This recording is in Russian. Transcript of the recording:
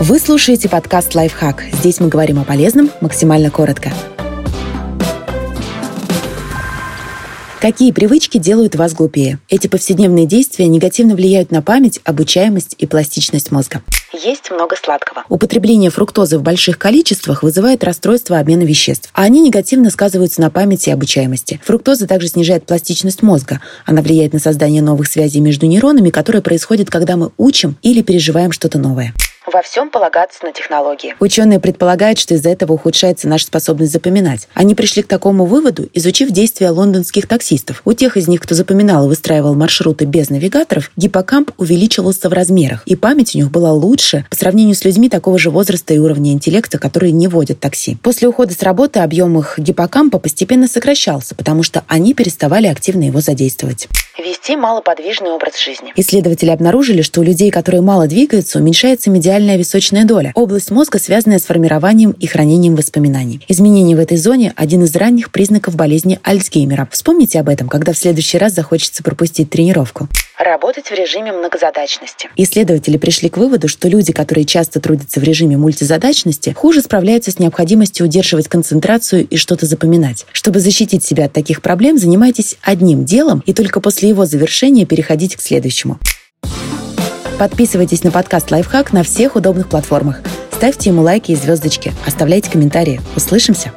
Вы слушаете подкаст «Лайфхак». Здесь мы говорим о полезном максимально коротко. Какие привычки делают вас глупее? Эти повседневные действия негативно влияют на память, обучаемость и пластичность мозга. Есть много сладкого. Употребление фруктозы в больших количествах вызывает расстройство обмена веществ, а они негативно сказываются на памяти и обучаемости. Фруктоза также снижает пластичность мозга. Она влияет на создание новых связей между нейронами, которые происходят, когда мы учим или переживаем что-то новое во всем полагаться на технологии. Ученые предполагают, что из-за этого ухудшается наша способность запоминать. Они пришли к такому выводу, изучив действия лондонских таксистов. У тех из них, кто запоминал и выстраивал маршруты без навигаторов, гиппокамп увеличивался в размерах, и память у них была лучше по сравнению с людьми такого же возраста и уровня интеллекта, которые не водят такси. После ухода с работы объем их гиппокампа постепенно сокращался, потому что они переставали активно его задействовать вести малоподвижный образ жизни. Исследователи обнаружили, что у людей, которые мало двигаются, уменьшается медиальная височная доля, область мозга, связанная с формированием и хранением воспоминаний. Изменение в этой зоне – один из ранних признаков болезни Альцгеймера. Вспомните об этом, когда в следующий раз захочется пропустить тренировку работать в режиме многозадачности. Исследователи пришли к выводу, что люди, которые часто трудятся в режиме мультизадачности, хуже справляются с необходимостью удерживать концентрацию и что-то запоминать. Чтобы защитить себя от таких проблем, занимайтесь одним делом и только после его завершения переходите к следующему. Подписывайтесь на подкаст «Лайфхак» на всех удобных платформах. Ставьте ему лайки и звездочки. Оставляйте комментарии. Услышимся!